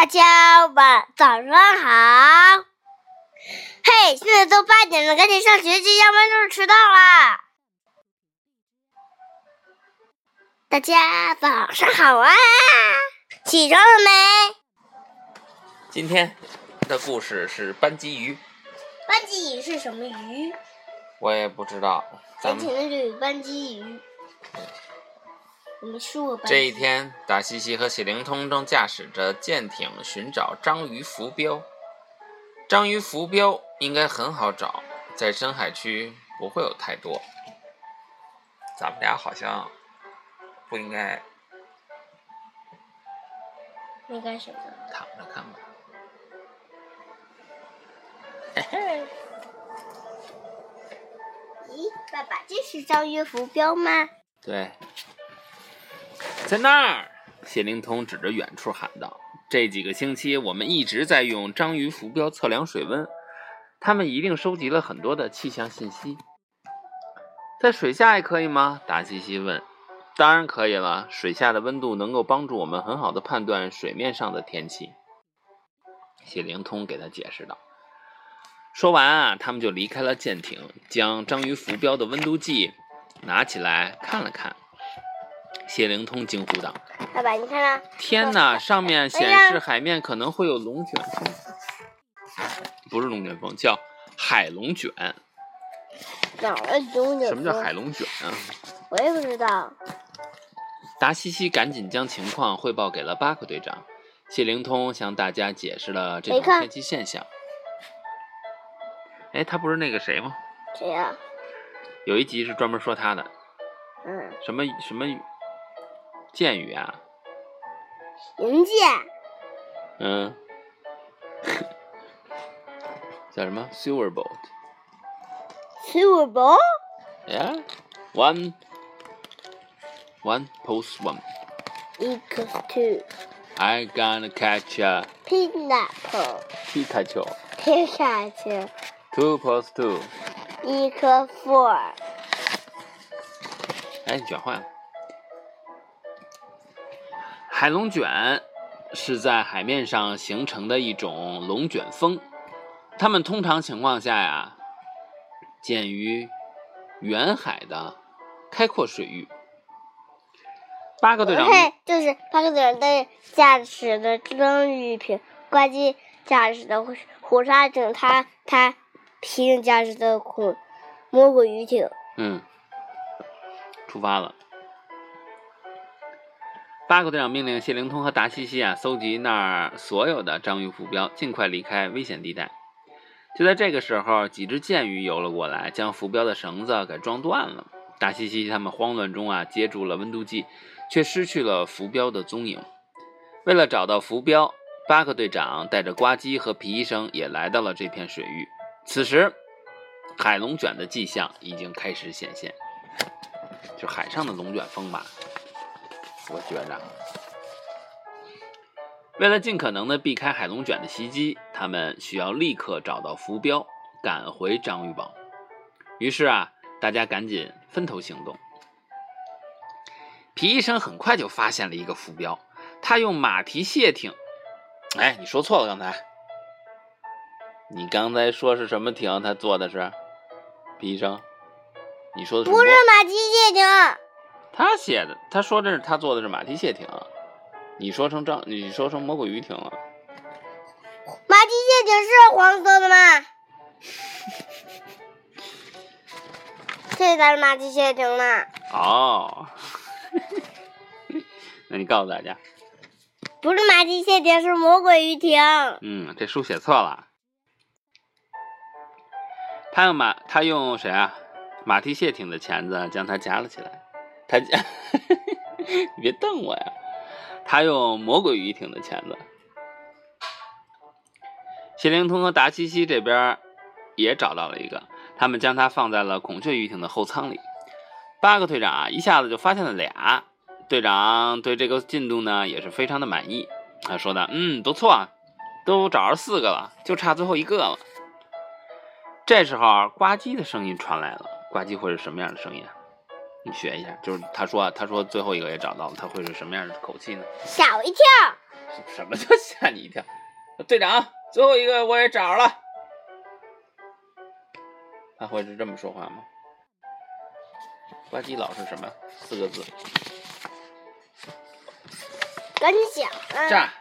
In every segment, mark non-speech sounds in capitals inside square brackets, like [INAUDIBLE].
大家晚早上好。嘿，现在都八点了，赶紧上学去，要不然就是迟到啦。大家早上好啊！起床了没？今天的故事是班级鱼，班级鱼是什么鱼？我也不知道。咱们的就有斑鲫鱼。这一天，达西西和喜灵通正驾驶着舰艇寻找章鱼浮标。章鱼浮标应该很好找，在深海区不会有太多。咱们俩好像不应该那干什么？躺着看吧。[LAUGHS] 咦，爸爸，这是章鱼浮标吗？对，在那儿，谢灵通指着远处喊道：“这几个星期，我们一直在用章鱼浮标测量水温，他们一定收集了很多的气象信息。在水下也可以吗？”达西西问。“当然可以了，水下的温度能够帮助我们很好的判断水面上的天气。”谢灵通给他解释道。说完啊，他们就离开了舰艇，将章鱼浮标的温度计拿起来看了看。谢灵通惊呼道爸爸，你看啊，：“天哪！上面显示海面可能会有龙卷风，不是龙卷风，叫海龙卷。哪儿龙卷什么叫海？龙卷啊？”我也不知道。达西西赶紧将情况汇报给了巴克队长。谢灵通向大家解释了这种天气现象。哎，他不是那个谁吗？谁呀、有一集是专门说他的，嗯，什么什么剑语啊？银剑。嗯，叫什么？Silver [LAUGHS] boat。 Silver ball。 Yeah, one, one post one. equals to I gonna catch a pineapple. Pikachu. Pikachu Two plus two. equals four. 哎，你卷坏了。 海龙卷是在海面上形成的一种龙卷风，它们通常情况下呀，见于远海的开阔水域。八个队长嘿，就是八个队长的驾驶的章鱼艇，呱唧驾驶的虎鲨艇，他他皮影驾驶的恐魔鬼鱼艇。嗯，出发了。八个队长命令谢灵通和达西西啊，搜集那儿所有的章鱼浮标，尽快离开危险地带。就在这个时候，几只剑鱼游了过来，将浮标的绳子给撞断了。达西西他们慌乱中啊，接住了温度计，却失去了浮标的踪影。为了找到浮标，巴克队长带着呱唧和皮医生也来到了这片水域。此时，海龙卷的迹象已经开始显现，就海上的龙卷风吧，我觉着。为了尽可能的避开海龙卷的袭击，他们需要立刻找到浮标，赶回章鱼堡。于是啊，大家赶紧分头行动。皮医生很快就发现了一个浮标，他用马蹄蟹艇。哎，你说错了，刚才。你刚才说是什么艇？他坐的是？皮医生，你说的是不是马蹄蟹艇，他写的，他说这是他做的是马蹄蟹艇，你说成章，你说成魔鬼鱼艇了。马蹄蟹艇是黄色的吗？这才是马蹄蟹艇呢，哦，[LAUGHS] 那你告诉大家，不是马蹄蟹艇，是魔鬼鱼艇。嗯，这书写错了。他用马，他用谁啊？马蹄蟹艇的钳子将它夹了起来。他，你别瞪我呀！他用魔鬼鱼艇的钳子。谢灵通和达西西这边也找到了一个，他们将它放在了孔雀鱼艇的后舱里。八个队长啊，一下子就发现了俩。队长对这个进度呢也是非常的满意，他说的：“嗯，不错啊，都找着四个了，就差最后一个了。”这时候，呱唧的声音传来了。呱唧会是什么样的声音啊？你学一下，就是他说啊，他说最后一个也找到了，他会是什么样的口气呢？吓我一跳！什么叫吓你一跳？队长，最后一个我也找了。他会是这么说话吗？呱唧老是什么四个字？赶紧讲啊！炸！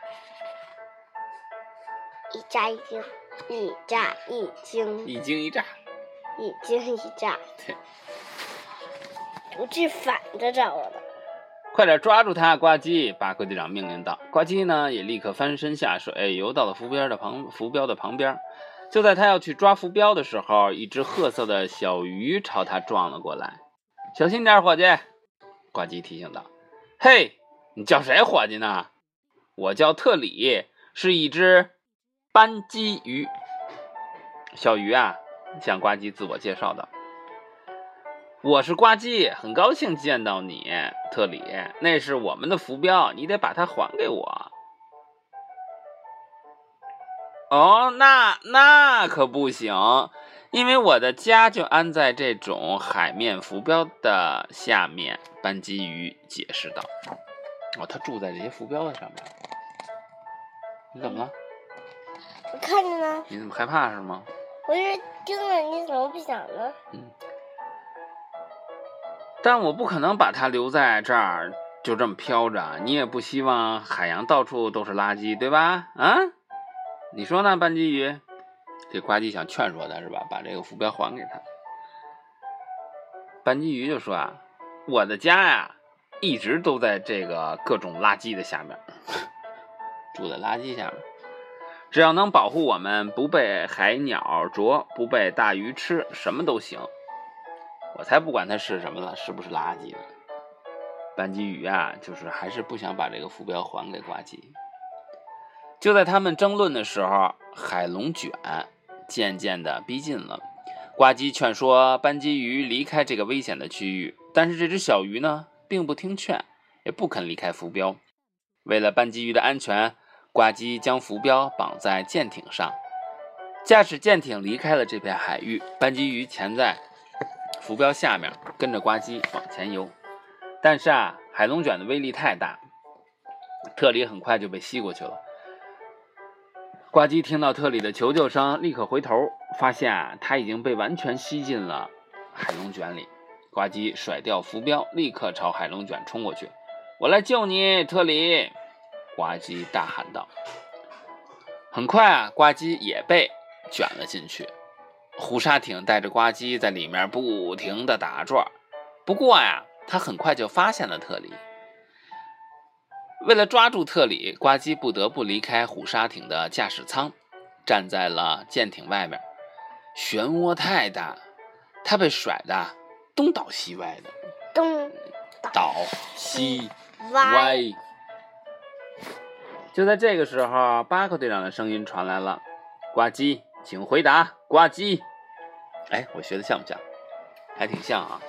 一炸一惊，一炸一惊，一惊一乍。一惊一乍。对，不是反着找的。快点抓住他，呱唧！巴克队长命令道。呱唧呢，也立刻翻身下水，游到了浮标的旁浮标的旁边。就在他要去抓浮标的时候，一只褐色的小鱼朝他撞了过来。小心点，伙计！呱唧提醒道。嘿，你叫谁伙计呢？我叫特里，是一只斑鸡鱼。小鱼啊，向呱唧自我介绍道。我是呱唧，很高兴见到你，特里。那是我们的浮标，你得把它还给我。哦，那那可不行，因为我的家就安在这种海面浮标的下面。班基鱼解释道：“哦，他住在这些浮标的上面。你怎么了？我看着呢。你怎么害怕是吗？我是盯着你，怎么不想呢？嗯。但我不可能把它留在这儿，就这么飘着。你也不希望海洋到处都是垃圾，对吧？啊，你说呢，斑鸡鱼？这呱唧想劝说他，是吧？把这个浮标还给他。斑鸡鱼就说啊，我的家呀，一直都在这个各种垃圾的下面，住在垃圾下面。只要能保护我们不被海鸟啄，不被大鱼吃，什么都行。我才不管它是什么了，是不是垃圾呢？斑鸡鱼啊，就是还是不想把这个浮标还给呱唧。就在他们争论的时候，海龙卷渐渐的逼近了。呱唧劝说斑鸡鱼离开这个危险的区域，但是这只小鱼呢，并不听劝，也不肯离开浮标。为了斑鸡鱼的安全，呱唧将浮标绑在舰艇上，驾驶舰艇离开了这片海域。斑鸡鱼潜在。浮标下面跟着呱唧往前游，但是啊，海龙卷的威力太大，特里很快就被吸过去了。呱唧听到特里的求救声，立刻回头，发现啊，他已经被完全吸进了海龙卷里。呱唧甩掉浮标，立刻朝海龙卷冲过去。我来救你，特里！呱唧大喊道。很快啊，呱唧也被卷了进去。虎鲨艇带着呱唧在里面不停的打转，不过呀，他很快就发现了特里。为了抓住特里，呱唧不得不离开虎鲨艇的驾驶舱，站在了舰艇外面。漩涡太大，他被甩的东倒西歪的。东倒西歪。就在这个时候，巴克队长的声音传来了：“呱唧，请回答，呱唧。”哎，我学的像不像？还挺像啊！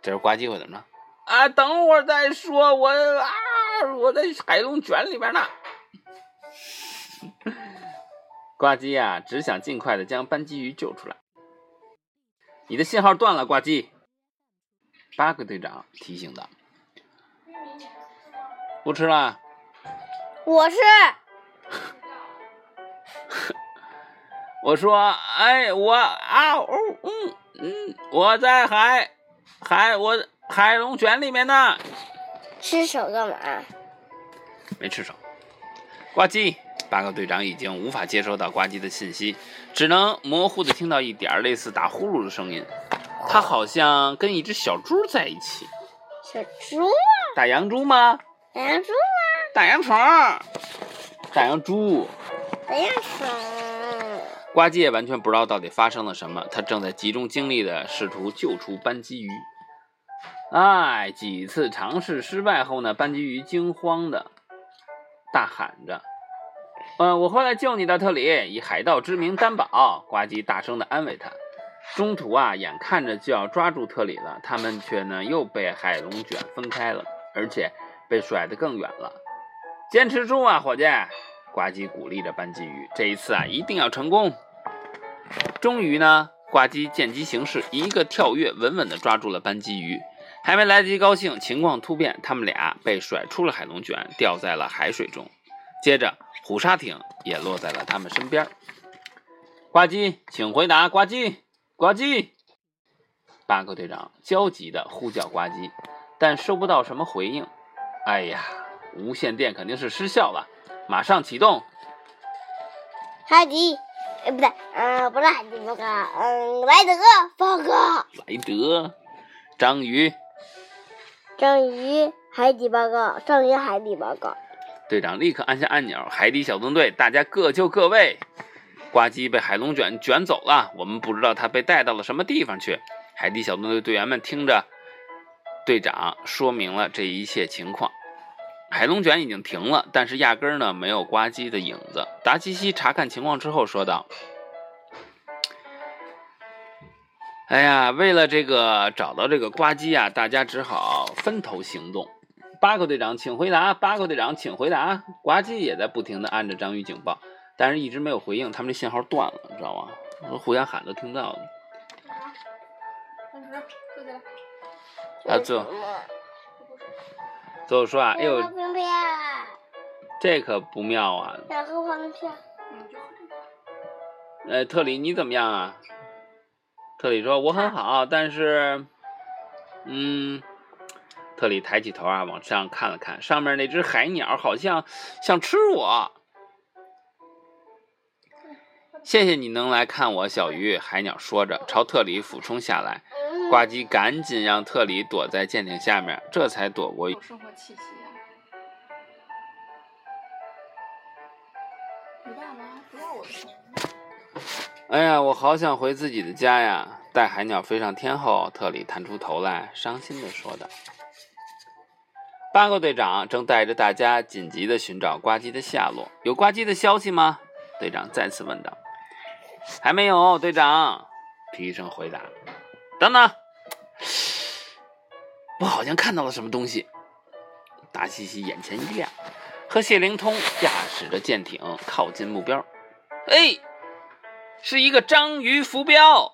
这是呱唧会怎么着？啊，等会儿再说，我啊，我在海龙卷里边呢。呱唧呀，只想尽快的将斑鸡鱼救出来。你的信号断了，呱唧。八个队长提醒道：“不吃了。”我是。我说，哎，我啊，哦，嗯嗯，我在海海我海龙卷里面呢。吃手干嘛？没吃手。呱唧，八个队长已经无法接收到呱唧的信息，只能模糊的听到一点类似打呼噜的声音。他好像跟一只小猪在一起。小猪？大洋猪吗？大洋猪吗？大洋虫。大洋猪。大洋虫。呱唧也完全不知道到底发生了什么，他正在集中精力的试图救出斑鸡鱼。哎，几次尝试失败后呢？斑鸡鱼惊慌的大喊着：“嗯，我会来救你的，特里，以海盗之名担保。”呱唧大声的安慰他。中途啊，眼看着就要抓住特里了，他们却呢又被海龙卷分开了，而且被甩得更远了。坚持住啊，伙计！呱唧鼓励着斑鸡鱼：“这一次啊，一定要成功。”终于呢，呱唧见机行事，一个跳跃，稳稳地抓住了斑鸡鱼。还没来得及高兴，情况突变，他们俩被甩出了海龙卷，掉在了海水中。接着，虎鲨艇也落在了他们身边。呱唧，请回答，呱唧，呱唧。巴克队长焦急地呼叫呱唧，但收不到什么回应。哎呀，无线电肯定是失效了，马上启动。海底，呃，不对，嗯，不是海底报告，嗯，莱德报告。莱德，章鱼，章鱼，海底报告，章鱼海底报告。队长立刻按下按钮，海底小纵队，大家各就各位。呱唧被海龙卷卷走了，我们不知道他被带到了什么地方去。海底小纵队队员们听着队长说明了这一切情况。海龙卷已经停了，但是压根儿呢没有呱唧的影子。达西西查看情况之后说道：“哎呀，为了这个找到这个呱唧啊，大家只好分头行动。”巴克队长，请回答。巴克队长，请回答。呱唧也在不停的按着章鱼警报，但是一直没有回应。他们这信号断了，你知道吗？互相喊都听不到了。啊，坐。最后说啊，哎呦，这可不妙啊！呃，特里你怎么样啊？特里说我很好，但是，嗯，特里抬起头啊，往上看了看，上面那只海鸟好像想吃我。谢谢你能来看我，小鱼。海鸟说着，朝特里俯冲下来。呱唧赶紧让特里躲在舰艇下面，这才躲过。生活气息哎呀，我好想回自己的家呀！待海鸟飞上天后，特里探出头来，伤心地说道。八个队长正带着大家紧急地寻找呱唧的下落。有呱唧的消息吗？队长再次问道。还没有，队长。皮医生回答。等等，我好像看到了什么东西。达西西眼前一亮，和谢灵通驾驶着舰艇靠近目标。哎，是一个章鱼浮标。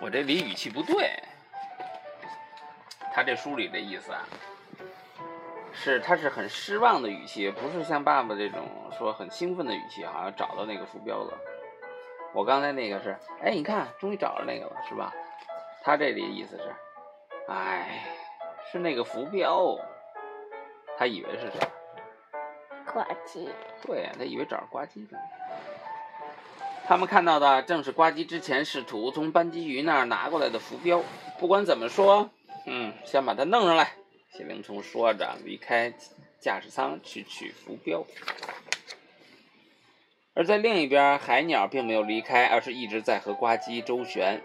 我这里语气不对，他这书里的意思啊，是他是很失望的语气，不是像爸爸这种说很兴奋的语气，好像找到那个浮标了。我刚才那个是，哎，你看，终于找着那个了，是吧？他这里意思是，哎，是那个浮标，他以为是啥？呱唧。对呀，他以为找着呱唧了。他们看到的正是呱唧之前试图从斑鸡鱼那儿拿过来的浮标。不管怎么说，嗯，先把它弄上来。谢灵通说着，离开驾驶舱去取浮标。而在另一边，海鸟并没有离开，而是一直在和呱唧周旋。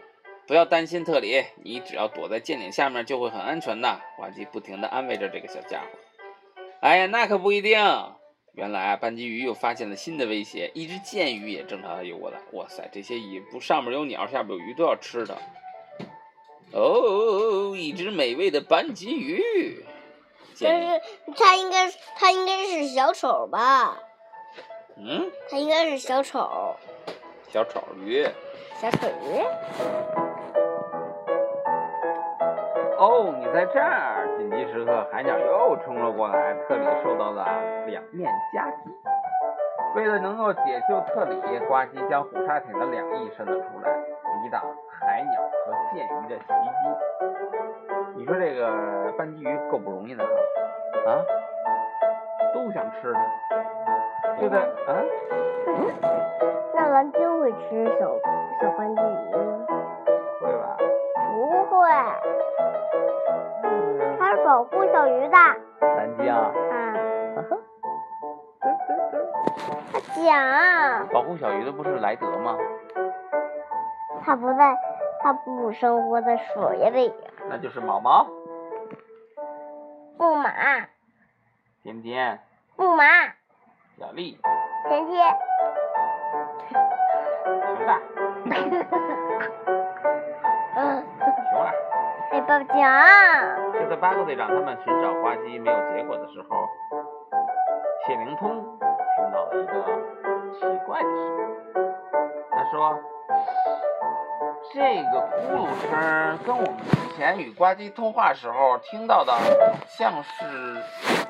不要担心，特里，你只要躲在舰顶下面就会很安全的。呱唧不停地安慰着这个小家伙。哎呀，那可不一定。原来啊，斑鸡鱼又发现了新的威胁，一只剑鱼也正朝它游过来。哇塞，这些鱼不上面有鸟，下面有鱼都要吃的。哦，一只美味的斑鸡鱼。但是它应该，它应该是小丑吧？嗯，它应该是小丑，小丑鱼，小丑鱼。哦，你在这儿！紧急时刻，海鸟又冲了过来，特里受到了两面夹击。为了能够解救特里，呱唧将虎鲨艇的两翼伸了出来，抵挡海鸟和剑鱼的袭击。你说这个斑鸡鱼够不容易的哈，啊，都想吃它。就在啊？[LAUGHS] 那蓝鲸会吃小小斑鲸鱼保护小鱼的。蓝鲸。嗯。哈哈。他讲。保护小鱼的不是莱德吗？他不在，他不生活在水里。那就是毛毛。木马。甜甜。木马。小丽，甜甜，[LAUGHS] 熊大，嗯，熊二，哎，爸爸讲。就在八个队长他们寻找呱唧没有结果的时候，谢灵通听到了一个奇怪的声音。他说：“这个咕噜声跟我们之前与呱唧通话时候听到的像是。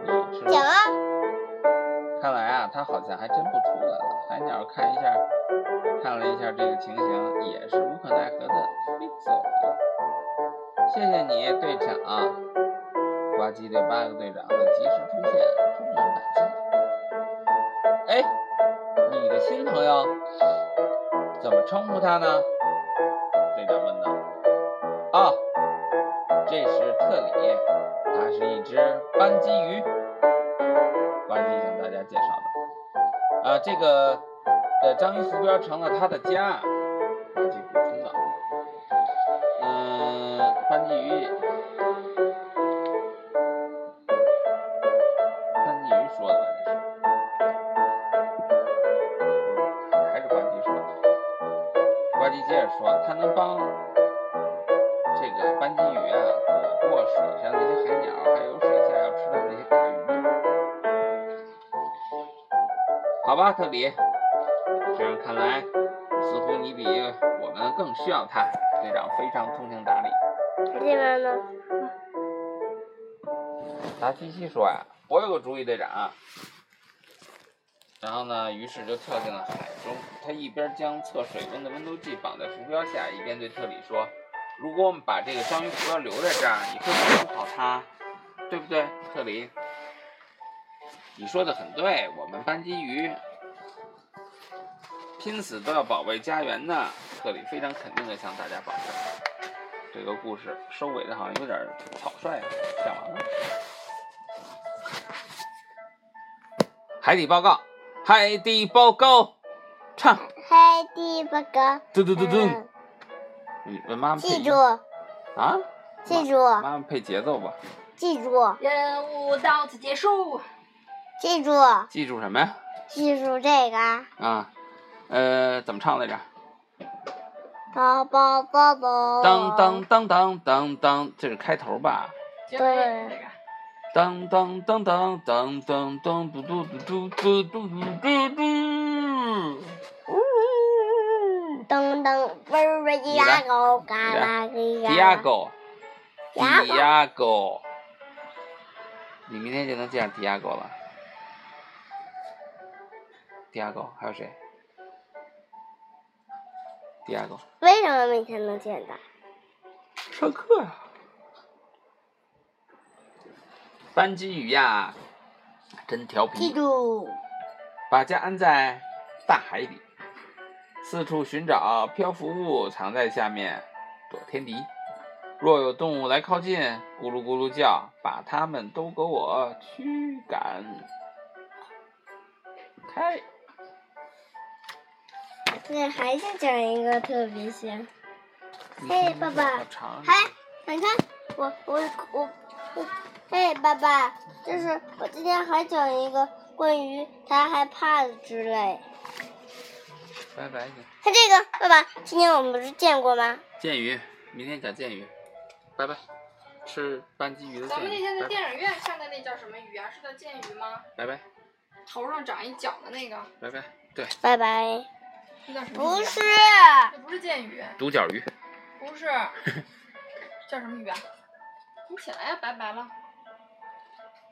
你吃讲啊，看来啊，他好像还真不出来了。海鸟看一下，看了一下这个情形，也是无可奈何的飞走了。谢谢你，队长。呱唧对八个队长的及时出现充满感激。哎，你的新朋友怎么称呼他呢？这个呃章鱼浮标成了它的家。呱唧补充道。嗯，斑基鱼，斑基鱼说的吧？这是。还是呱唧说的。呱唧接着说，它能帮这个斑基鱼啊躲过水上那些海鸟，还有吧，特里，这样看来，似乎你比我们更需要它。队长非常通情达理。这边呢？达西西说呀、我有个主意，队长。然后呢，于是就跳进了海中。他一边将测水温的温度计绑在浮标下，一边对特里说：“如果我们把这个章鱼浮标留在这儿，你会保护好它，对不对，特里？”你说的很对，我们班基鱼拼死都要保卫家园呢。特里非常肯定地向大家保证。这个故事收尾的好像有点草率啊，讲完了。海底报告，海底报告，唱，海底报告。嘟嘟嘟嘟，嗯你问妈妈记住，啊，记住，妈妈配节奏吧，记住，任务到此结束。记住，记住什么呀？记住这个。啊，呃，怎么唱来着？当当当当当当，这是开头吧？结尾这个。当当当当当当当嘟嘟嘟嘟嘟嘟嘟嘟嘟。噔噔，嗡儿嗡你来呀狗，嘎啦个呀。迪亚。狗，迪 Diago 亚狗，你明天就能见上迪亚狗了。迪亚狗还有谁？迪亚狗，为什么每天能见到？上课呀、班级鱼呀，真调记皮，住，把家安在大海里，四处寻找漂浮物藏在下面，躲天敌。若有动物来靠近，咕噜咕噜叫，把它们都给我驱赶开。那还想讲一个特别些。嘿，爸爸好，长啊还你看我我我我，嘿，爸爸，就是我今天还讲一个关于他害怕的之类。拜拜去。看这个，爸爸，今天我们不是见过吗？剑鱼，明天讲剑鱼。拜拜，吃斑鲫鱼的。咱们那天在电影院看的那叫什么鱼啊？是叫剑鱼吗？拜拜头上长一角的那个，拜拜。对，拜拜。不是，这不是剑鱼，独角鱼。不是，[LAUGHS] 叫什么鱼啊？你起来呀，拜拜了。